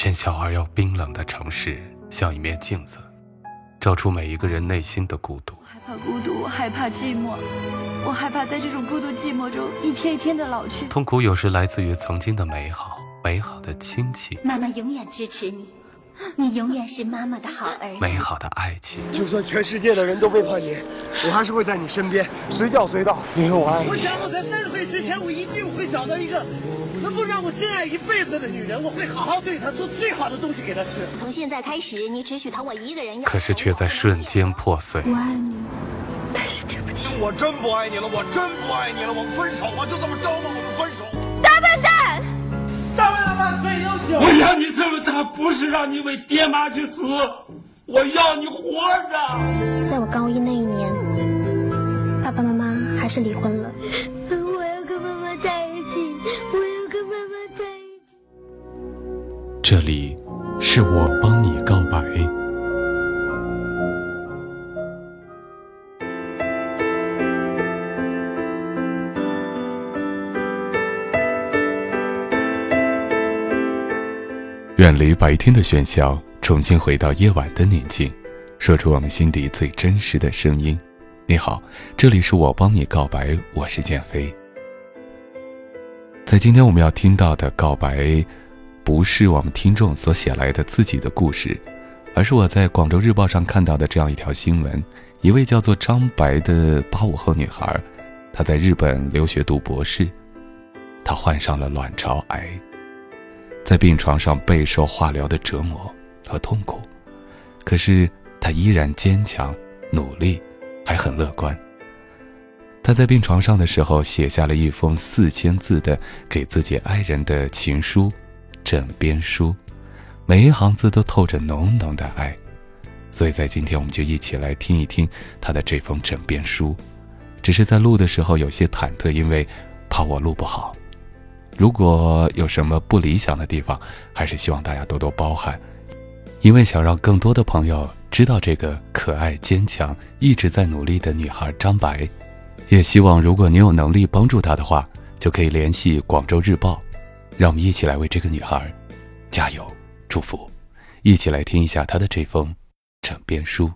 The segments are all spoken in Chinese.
喧嚣而又冰冷的城市，像一面镜子，照出每一个人内心的孤独。我害怕孤独，我害怕寂寞，我害怕在这种孤独寂寞中一天一天的老去。痛苦有时来自于曾经的美好，美好的亲戚，妈妈永远支持你，你永远是妈妈的好儿子。美好的爱情。就算全世界的人都背叛你，我还是会在你身边，随叫随到，因为我爱你。我想我在三十岁之前，我一定会找到一个能够让我真爱一辈子的女人，我会好好对她，做最好的东西给她吃。从现在开始，你只许疼我一个人。可是却在瞬间破碎。我爱你，但是对不起，我真不爱你了，我真不爱你了，我们分手吧，就这么着吧，我们分手。大笨蛋！大笨蛋万岁优秀！我养你这么大，不是让你为爹妈去死，我要你活着。在我高一那一年，爸爸妈妈还是离婚了。我要跟妈妈在一起，我要跟妈妈在一起。这里是我帮远离白天的喧嚣，重新回到夜晚的宁静，说出我们心底最真实的声音。你好，这里是我帮你告白，我是建飞。在今天我们要听到的告白，不是我们听众所写来的自己的故事，而是我在广州日报上看到的这样一条新闻：一位叫做张白的八五后女孩，她在日本留学读博士，她患上了卵巢癌。在病床上备受化疗的折磨和痛苦，可是他依然坚强、努力，还很乐观。他在病床上的时候写下了一封四千字的给自己爱人的情书，枕边书，每一行字都透着浓浓的爱。所以在今天，我们就一起来听一听他的这封枕边书。只是在录的时候有些忐忑，因为怕我录不好。如果有什么不理想的地方，还是希望大家多多包涵，因为想让更多的朋友知道这个可爱、坚强、一直在努力的女孩张白，也希望如果你有能力帮助她的话，就可以联系广州日报，让我们一起来为这个女孩加油、祝福，一起来听一下她的这封枕边书。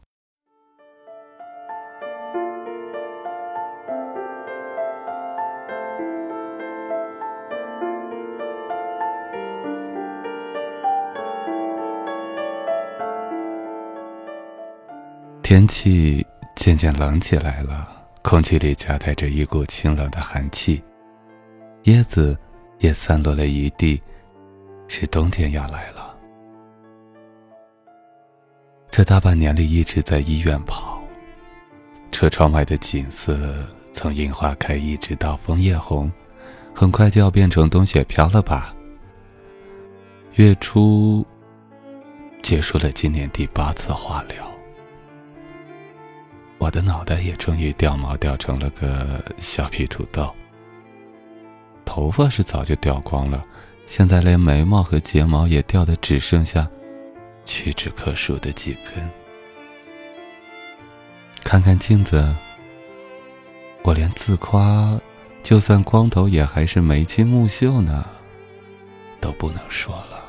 天气渐渐冷起来了，空气里夹带着一股清冷的寒气，叶子也散落了一地，是冬天要来了。这大半年里一直在医院跑，车窗外的景色从樱花开一直到枫叶红，很快就要变成冬雪飘了吧？月初结束了今年第八次化疗。我的脑袋也终于掉毛掉成了个小皮土豆，头发是早就掉光了，现在连眉毛和睫毛也掉的只剩下屈指可数的几根。看看镜子，我连自夸就算光头也还是眉清目秀呢，都不能说了。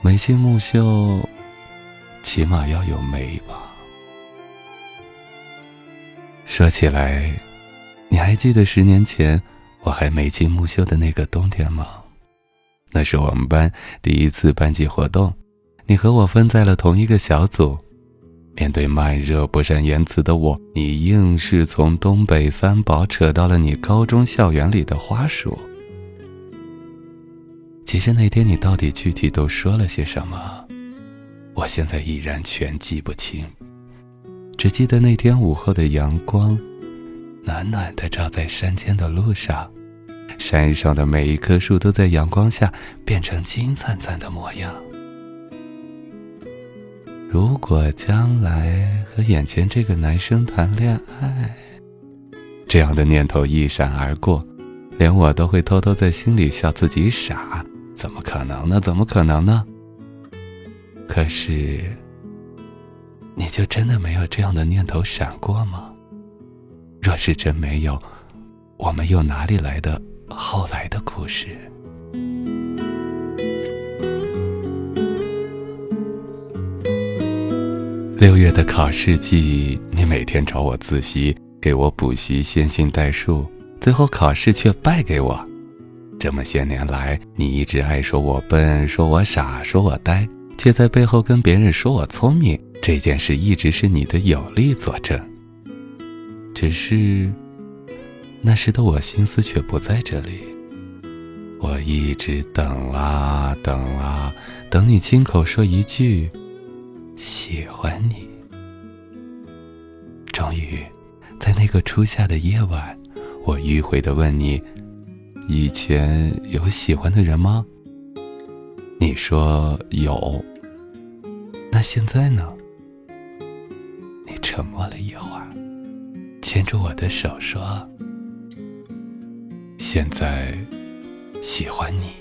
眉清目秀，起码要有眉吧。说起来，你还记得十年前我还眉清目秀的那个冬天吗？那是我们班第一次班级活动，你和我分在了同一个小组。面对慢热不善言辞的我，你硬是从东北三宝扯到了你高中校园里的花束。其实那天你到底具体都说了些什么，我现在依然全记不清。只记得那天午后的阳光，暖暖的照在山间的路上，山上的每一棵树都在阳光下变成金灿灿的模样。如果将来和眼前这个男生谈恋爱，这样的念头一闪而过，连我都会偷偷在心里笑自己傻。怎么可能呢？怎么可能呢？可是。你就真的没有这样的念头闪过吗？若是真没有我们又哪里来的后来的故事？六月的考试季你每天找我自习给我补习线性代数最后考试却败给我。这么些年来你一直爱说我笨说我傻说我呆却在背后跟别人说我聪明。这件事一直是你的有力佐证。只是，那时的我心思却不在这里。我一直等啊等啊，等你亲口说一句“喜欢你”。终于，在那个初夏的夜晚，我迂回的问你。以前有喜欢的人吗？你说有。那现在呢？你沉默了一会儿，牵着我的手说：“现在喜欢你。”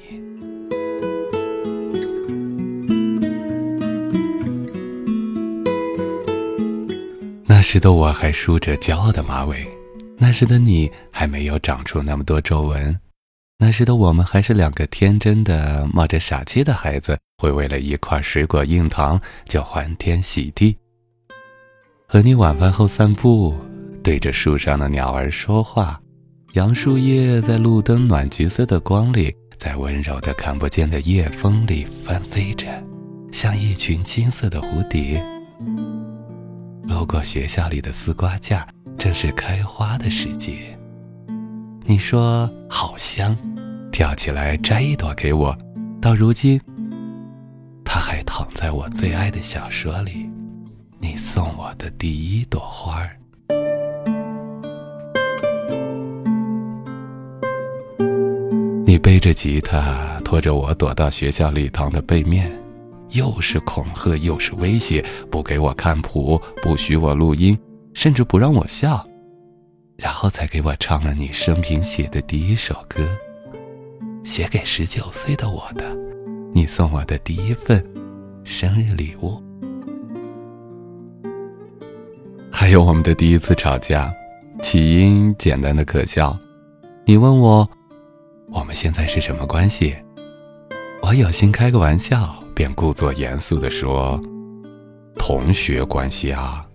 那时的我还梳着骄傲的马尾，那时的你还没有长出那么多皱纹。那时的我们还是两个天真的、冒着傻气的孩子，会为了一块水果硬糖就欢天喜地。和你晚饭后散步，对着树上的鸟儿说话，杨树叶在路灯暖橘色的光里，在温柔的看不见的夜风里翻飞着，像一群金色的蝴蝶。路过学校里的丝瓜架，正是开花的时节。你说好香。跳起来摘一朵给我，到如今，它还躺在我最爱的小说里。你送我的第一朵花儿。你背着吉他，拖着我躲到学校礼堂的背面，又是恐吓，又是威胁，不给我看谱，不许我录音，甚至不让我笑，然后才给我唱了你生平写的第一首歌。写给十九岁的我的，你送我的第一份生日礼物。还有我们的第一次吵架，起因简单的可笑。你问我，我们现在是什么关系？我有心开个玩笑，便故作严肃的说，同学关系啊。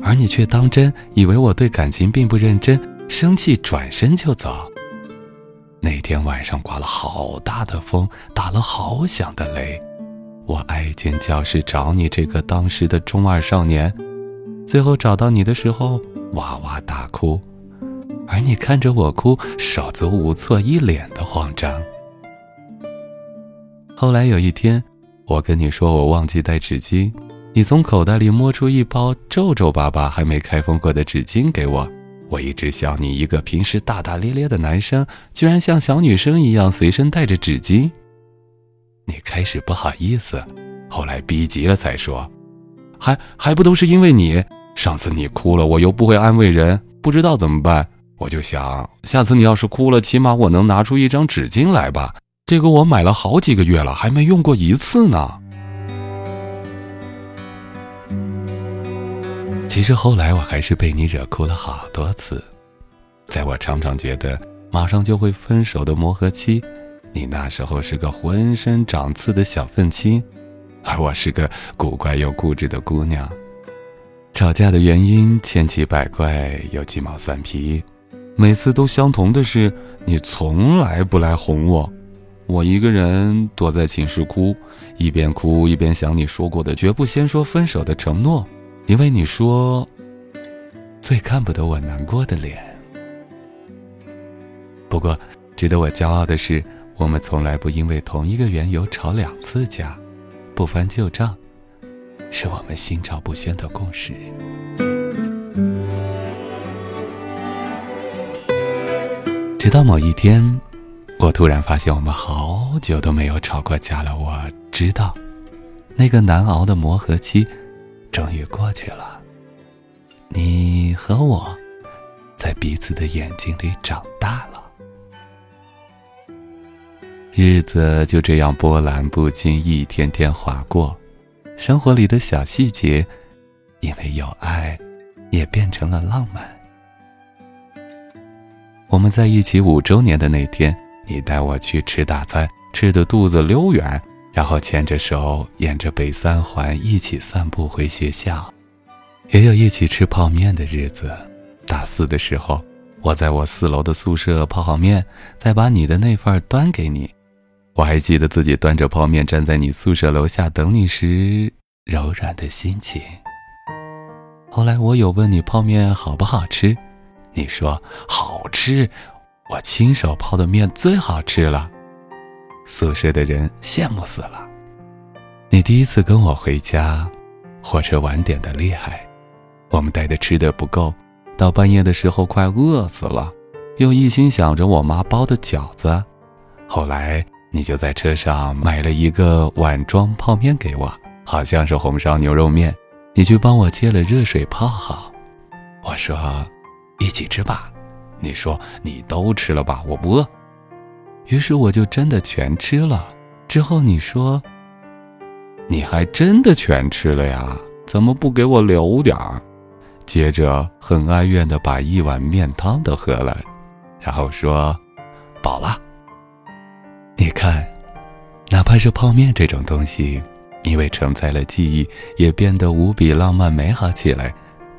而你却当真，以为我对感情并不认真，生气转身就走。那天晚上刮了好大的风，打了好响的雷，我挨进教室找你这个当时的中二少年，最后找到你的时候哇哇大哭，而你看着我哭，手足无措，一脸的慌张。后来有一天，我跟你说我忘记带纸巾，你从口袋里摸出一包皱皱巴巴、还没开封过的纸巾给我。我一直笑你一个平时大大咧咧的男生，居然像小女生一样随身带着纸巾。你开始不好意思，后来逼急了才说，还还不都是因为你？上次你哭了，我又不会安慰人，不知道怎么办，我就想下次你要是哭了，起码我能拿出一张纸巾来吧。这个我买了好几个月了，还没用过一次呢。其实后来我还是被你惹哭了好多次，在我常常觉得马上就会分手的磨合期，你那时候是个浑身长刺的小愤青，而我是个古怪又固执的姑娘。吵架的原因千奇百怪又鸡毛蒜皮，每次都相同的是，你从来不来哄我，我一个人躲在寝室哭，一边哭一边想你说过的绝不先说分手的承诺。因为你说，最看不得我难过的脸。不过，值得我骄傲的是，我们从来不因为同一个缘由吵两次架，不翻旧账，是我们心照不宣的共识。直到某一天，我突然发现我们好久都没有吵过架了。我知道，那个难熬的磨合期。终于过去了，你和我，在彼此的眼睛里长大了。日子就这样波澜不惊，一天天划过。生活里的小细节，因为有爱，也变成了浪漫。我们在一起五周年的那天，你带我去吃大餐，吃的肚子溜圆。然后牵着手沿着北三环一起散步回学校，也有一起吃泡面的日子。大四的时候，我在我四楼的宿舍泡好面，再把你的那份端给你。我还记得自己端着泡面站在你宿舍楼下等你时柔软的心情。后来我有问你泡面好不好吃，你说好吃，我亲手泡的面最好吃了。宿舍的人羡慕死了。你第一次跟我回家，火车晚点的厉害，我们带的吃的不够，到半夜的时候快饿死了，又一心想着我妈包的饺子。后来你就在车上买了一个碗装泡面给我，好像是红烧牛肉面，你去帮我接了热水泡好。我说一起吃吧，你说你都吃了吧，我不饿。于是我就真的全吃了。之后你说：“你还真的全吃了呀？怎么不给我留点儿？”接着很哀怨的把一碗面汤都喝了，然后说：“饱了。”你看，哪怕是泡面这种东西，因为承载了记忆，也变得无比浪漫美好起来，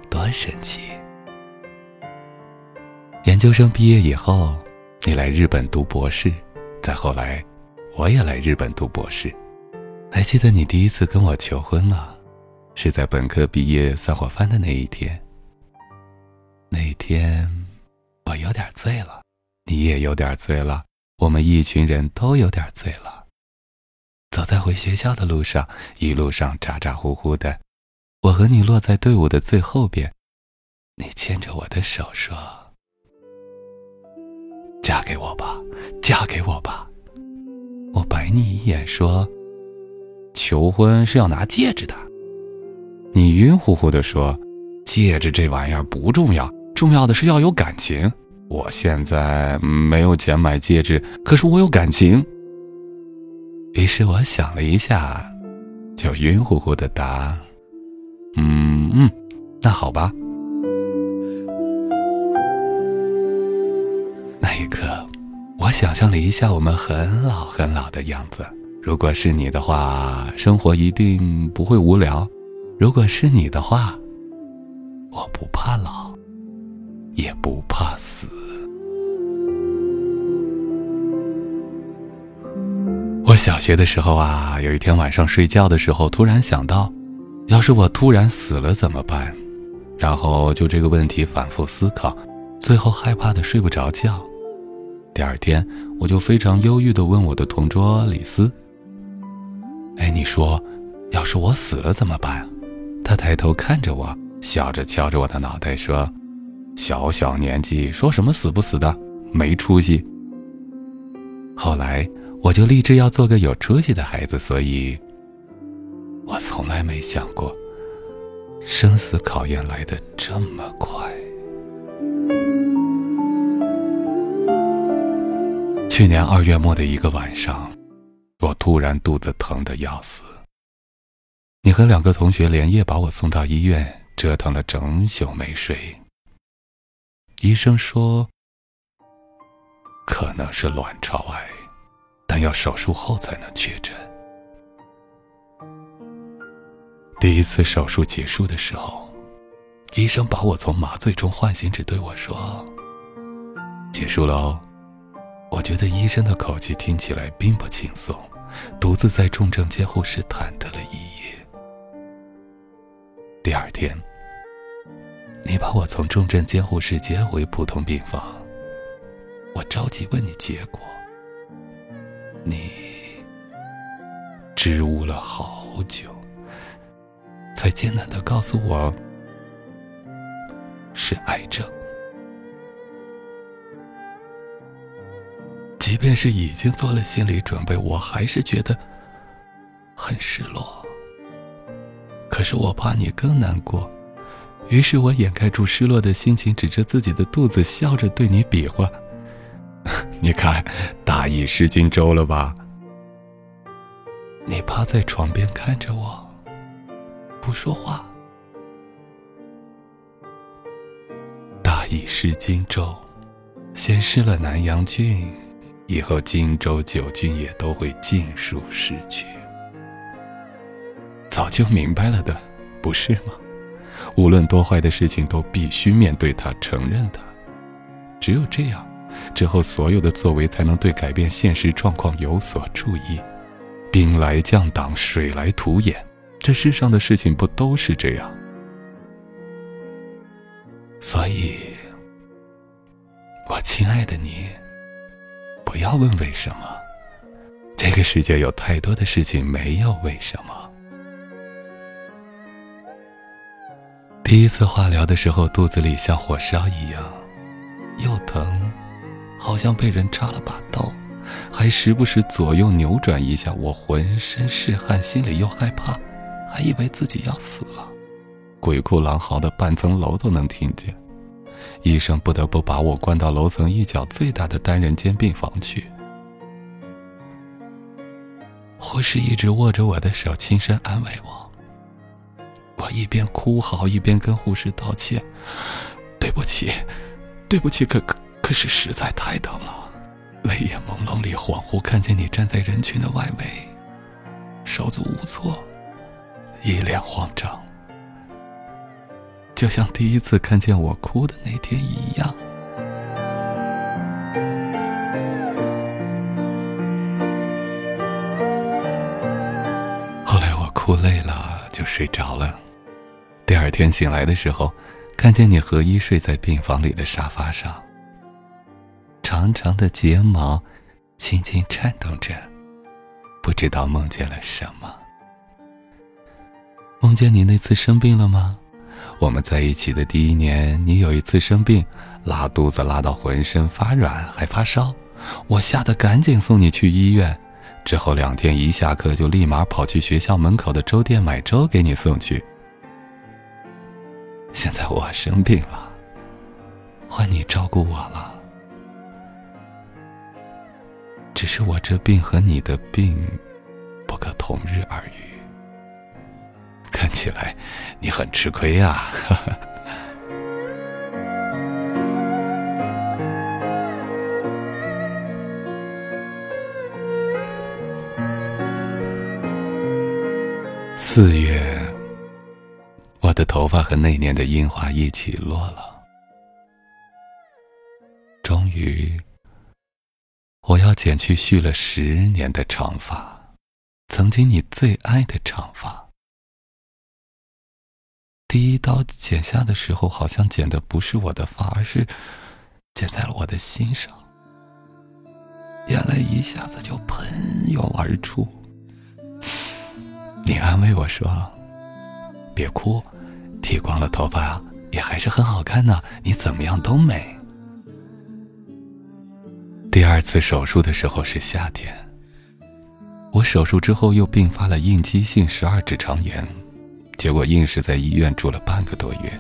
多神奇！研究生毕业以后。你来日本读博士，再后来，我也来日本读博士。还记得你第一次跟我求婚吗？是在本科毕业散伙饭的那一天。那一天，我有点醉了，你也有点醉了，我们一群人都有点醉了。走在回学校的路上，一路上咋咋呼呼的，我和你落在队伍的最后边，你牵着我的手说。嫁给我吧，嫁给我吧！我白你一眼说：“求婚是要拿戒指的。”你晕乎乎的说：“戒指这玩意儿不重要，重要的是要有感情。我现在没有钱买戒指，可是我有感情。”于是我想了一下，就晕乎乎的答：“嗯嗯，那好吧。”我想象了一下我们很老很老的样子。如果是你的话，生活一定不会无聊。如果是你的话，我不怕老，也不怕死。我小学的时候啊，有一天晚上睡觉的时候，突然想到，要是我突然死了怎么办？然后就这个问题反复思考，最后害怕的睡不着觉。第二天，我就非常忧郁的问我的同桌李斯：“哎，你说，要是我死了怎么办？”他抬头看着我，笑着敲着我的脑袋说：“小小年纪说什么死不死的，没出息。”后来，我就立志要做个有出息的孩子，所以，我从来没想过，生死考验来的这么快。去年二月末的一个晚上，我突然肚子疼的要死。你和两个同学连夜把我送到医院，折腾了整宿没睡。医生说可能是卵巢癌，但要手术后才能确诊。第一次手术结束的时候，医生把我从麻醉中唤醒，只对我说：“结束了哦。”我觉得医生的口气听起来并不轻松，独自在重症监护室忐忑了一夜。第二天，你把我从重症监护室接回普通病房，我着急问你结果，你支吾了好久，才艰难的告诉我是癌症。即便是已经做了心理准备，我还是觉得很失落。可是我怕你更难过，于是我掩盖住失落的心情，指着自己的肚子，笑着对你比划：“ 你看，大意失荆州了吧？”你趴在床边看着我，不说话。大意失荆州，先失了南阳郡。以后荆州九郡也都会尽数失去。早就明白了的，不是吗？无论多坏的事情，都必须面对它，承认它。只有这样，之后所有的作为才能对改变现实状况有所注意。兵来将挡，水来土掩，这世上的事情不都是这样？所以，我亲爱的你，不要问为什么。这个世界有太多的事情没有为什么。第一次化疗的时候，肚子里像火烧一样，又疼，好像被人插了把刀，还时不时左右扭转一下。我浑身是汗，心里又害怕，还以为自己要死了。鬼哭狼嚎的，半层楼都能听见。医生不得不把我关到楼层一角最大的单人间病房去。护士一直握着我的手，轻声安慰我。我一边哭嚎，一边跟护士道歉：“对不起，对不起，可可可是实在太疼了。”泪眼朦胧里，恍惚看见你站在人群的外围，手足无措，一脸慌张，就像第一次看见我哭的那天一样。后来我哭累了，就睡着了。第二天醒来的时候，看见你和衣睡在病房里的沙发上，长长的睫毛轻轻颤动着，不知道梦见了什么。梦见你那次生病了吗？我们在一起的第一年，你有一次生病，拉肚子拉到浑身发软，还发烧，我吓得赶紧送你去医院。之后两天一下课就立马跑去学校门口的粥店买粥给你送去。现在我生病了，换你照顾我了。只是我这病和你的病不可同日而语。看起来你很吃亏啊。四月。我的头发和那年的樱花一起落了。终于，我要剪去蓄了十年的长发，曾经你最爱的长发。第一刀剪下的时候，好像剪的不是我的发，而是剪在了我的心上，眼泪一下子就喷涌而出。你安慰我说：“别哭。”剃光了头发也还是很好看呢，你怎么样都美。第二次手术的时候是夏天，我手术之后又并发了应激性十二指肠炎，结果硬是在医院住了半个多月。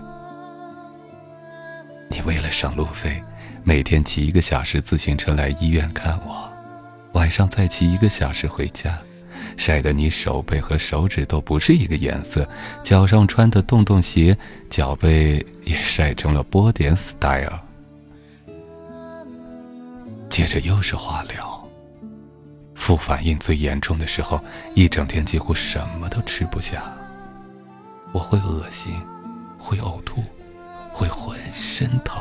你为了省路费，每天骑一个小时自行车来医院看我，晚上再骑一个小时回家。晒得你手背和手指都不是一个颜色，脚上穿的洞洞鞋，脚背也晒成了波点 style。接着又是化疗，副反应最严重的时候，一整天几乎什么都吃不下。我会恶心，会呕吐，会浑身疼，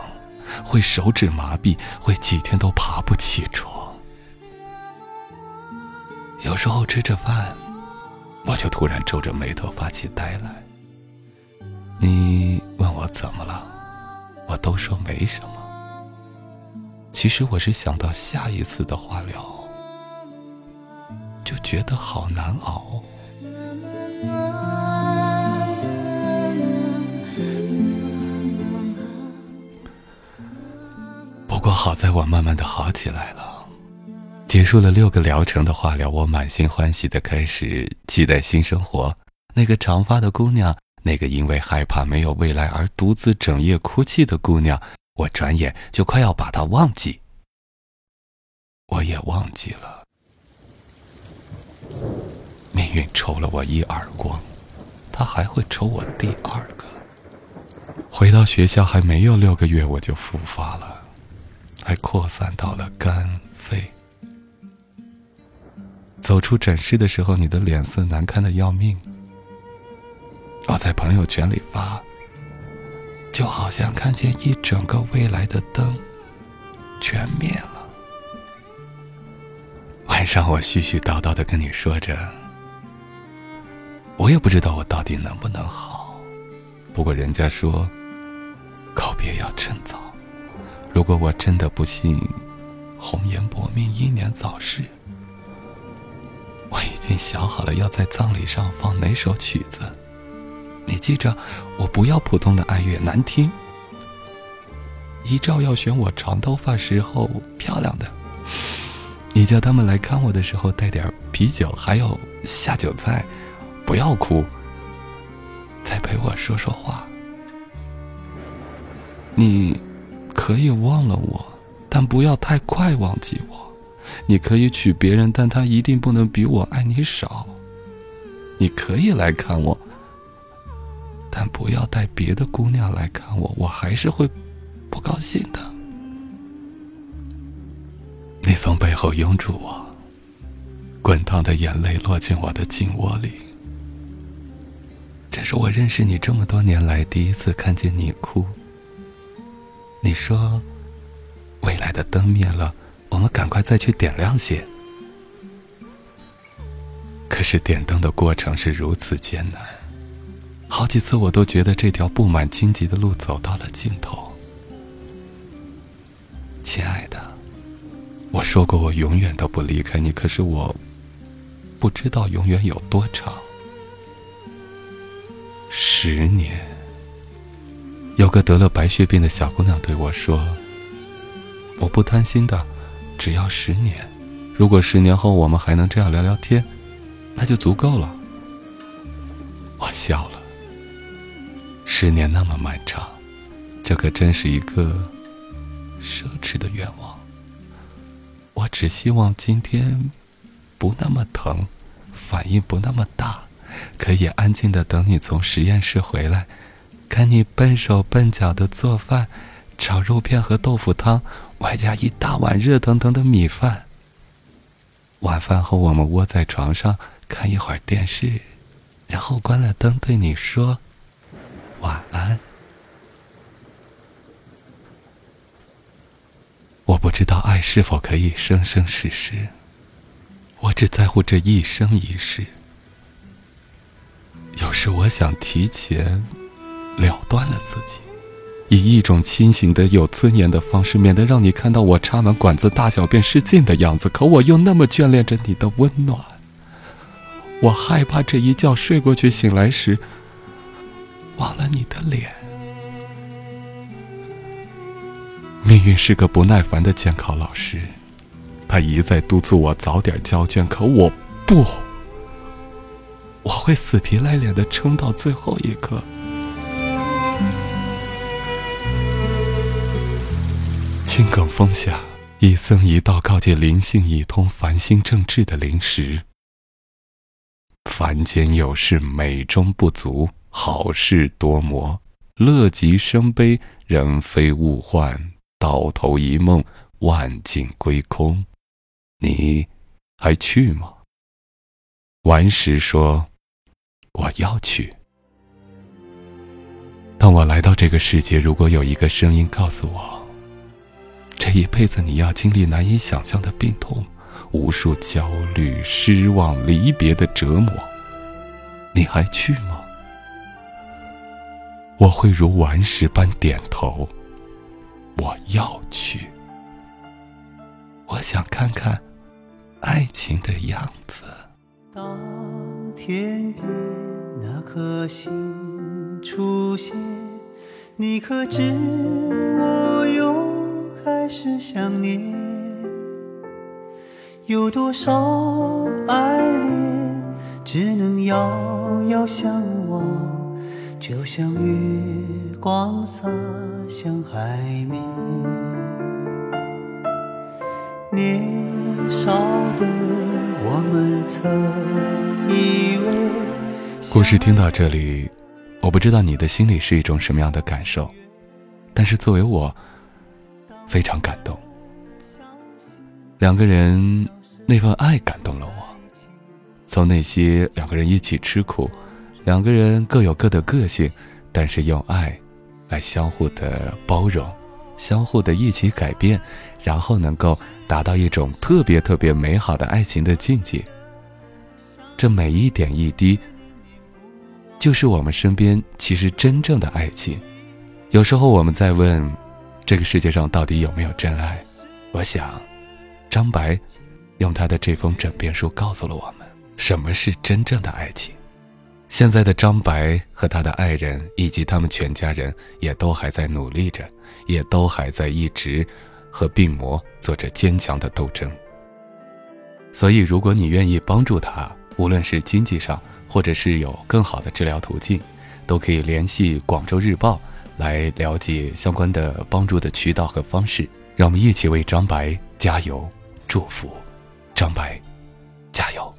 会手指麻痹，会几天都爬不起床。有时候吃着饭，我就突然皱着眉头发起呆来。你问我怎么了，我都说没什么。其实我是想到下一次的化疗，就觉得好难熬。好在我慢慢的好起来了。结束了六个疗程的化疗，我满心欢喜的开始期待新生活。那个长发的姑娘，那个因为害怕没有未来而独自整夜哭泣的姑娘，我转眼就快要把她忘记。我也忘记了，命运抽了我一耳光，他还会抽我第二个。回到学校还没有六个月，我就复发了，还扩散到了肝肺。走出诊室的时候，你的脸色难看的要命，我在朋友圈里发，就好像看见一整个未来的灯全灭了。晚上我絮絮叨叨的跟你说着，我也不知道我到底能不能好。不过人家说，告别要趁早。如果我真的不幸红颜薄命、英年早逝，我已经想好了要在葬礼上放哪首曲子。你记着，我不要普通的哀乐，难听。遗照要选我长头发时候漂亮的。你叫他们来看我的时候带点啤酒，还有下酒菜，不要哭。再陪我说说话。你可以忘了我，但不要太快忘记我。你可以娶别人，但他一定不能比我爱你少。你可以来看我，但不要带别的姑娘来看我，我还是会不高兴的。你从背后拥住我，滚烫的眼泪落进我的颈窝里。这是我认识你这么多年来第一次看见你哭。你说，未来的灯灭了，我们赶快再去点亮些。可是点灯的过程是如此艰难，好几次我都觉得这条布满荆棘的路走到了尽头。亲爱的。我说过，我永远都不离开你。可是我不知道永远有多长。十年，有个得了白血病的小姑娘对我说：“我不贪心的，只要十年。如果十年后我们还能这样聊聊天，那就足够了。”我笑了。十年那么漫长，这可真是一个奢侈的愿望。我只希望今天不那么疼，反应不那么大，可以安静的等你从实验室回来，看你笨手笨脚的做饭，炒肉片和豆腐汤，外加一大碗热腾腾的米饭。晚饭后，我们窝在床上看一会儿电视，然后关了灯，对你说晚安。我不知道爱是否可以生生世世，我只在乎这一生一世。有时我想提前了断了自己，以一种清醒的、有尊严的方式，免得让你看到我插满管子、大小便失禁的样子。可我又那么眷恋着你的温暖，我害怕这一觉睡过去，醒来时忘了你的脸。命运是个不耐烦的监考老师，他一再督促我早点交卷，可我不，我会死皮赖脸的撑到最后一刻。青埂峰下，一僧一道告诫灵性已通、凡心正治的灵石：凡间有事美中不足，好事多磨，乐极生悲，人非物换。到头一梦，万境归空，你还去吗？顽石说：“我要去。”当我来到这个世界，如果有一个声音告诉我，这一辈子你要经历难以想象的病痛，无数焦虑、失望、离别的折磨，你还去吗？我会如顽石般点头。我要去，我想看看爱情的样子。当天边那颗星出现，你可知我又是想念？有多少爱恋只能遥遥相望？就像月光洒向海面。年少的我们曾以为。故事听到这里，我不知道你的心里是一种什么样的感受，但是作为我，非常感动。两个人那份爱感动了我，从那些两个人一起吃苦。两个人各有各的个性，但是用爱来相互的包容，相互的一起改变，然后能够达到一种特别特别美好的爱情的境界。这每一点一滴，就是我们身边其实真正的爱情。有时候我们在问，这个世界上到底有没有真爱？我想，张白用他的这封枕边书告诉了我们，什么是真正的爱情。现在的张白和他的爱人以及他们全家人也都还在努力着，也都还在一直和病魔做着坚强的斗争。所以，如果你愿意帮助他，无论是经济上，或者是有更好的治疗途径，都可以联系《广州日报》来了解相关的帮助的渠道和方式。让我们一起为张白加油，祝福张白，加油！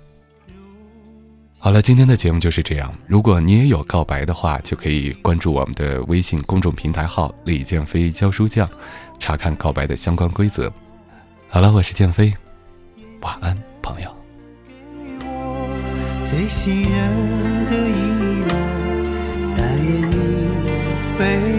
好了，今天的节目就是这样。如果你也有告白的话，就可以关注我们的微信公众平台号“李建飞教书匠”，查看告白的相关规则。好了，我是建飞，晚安，朋友。最信任的一依赖，但愿你被。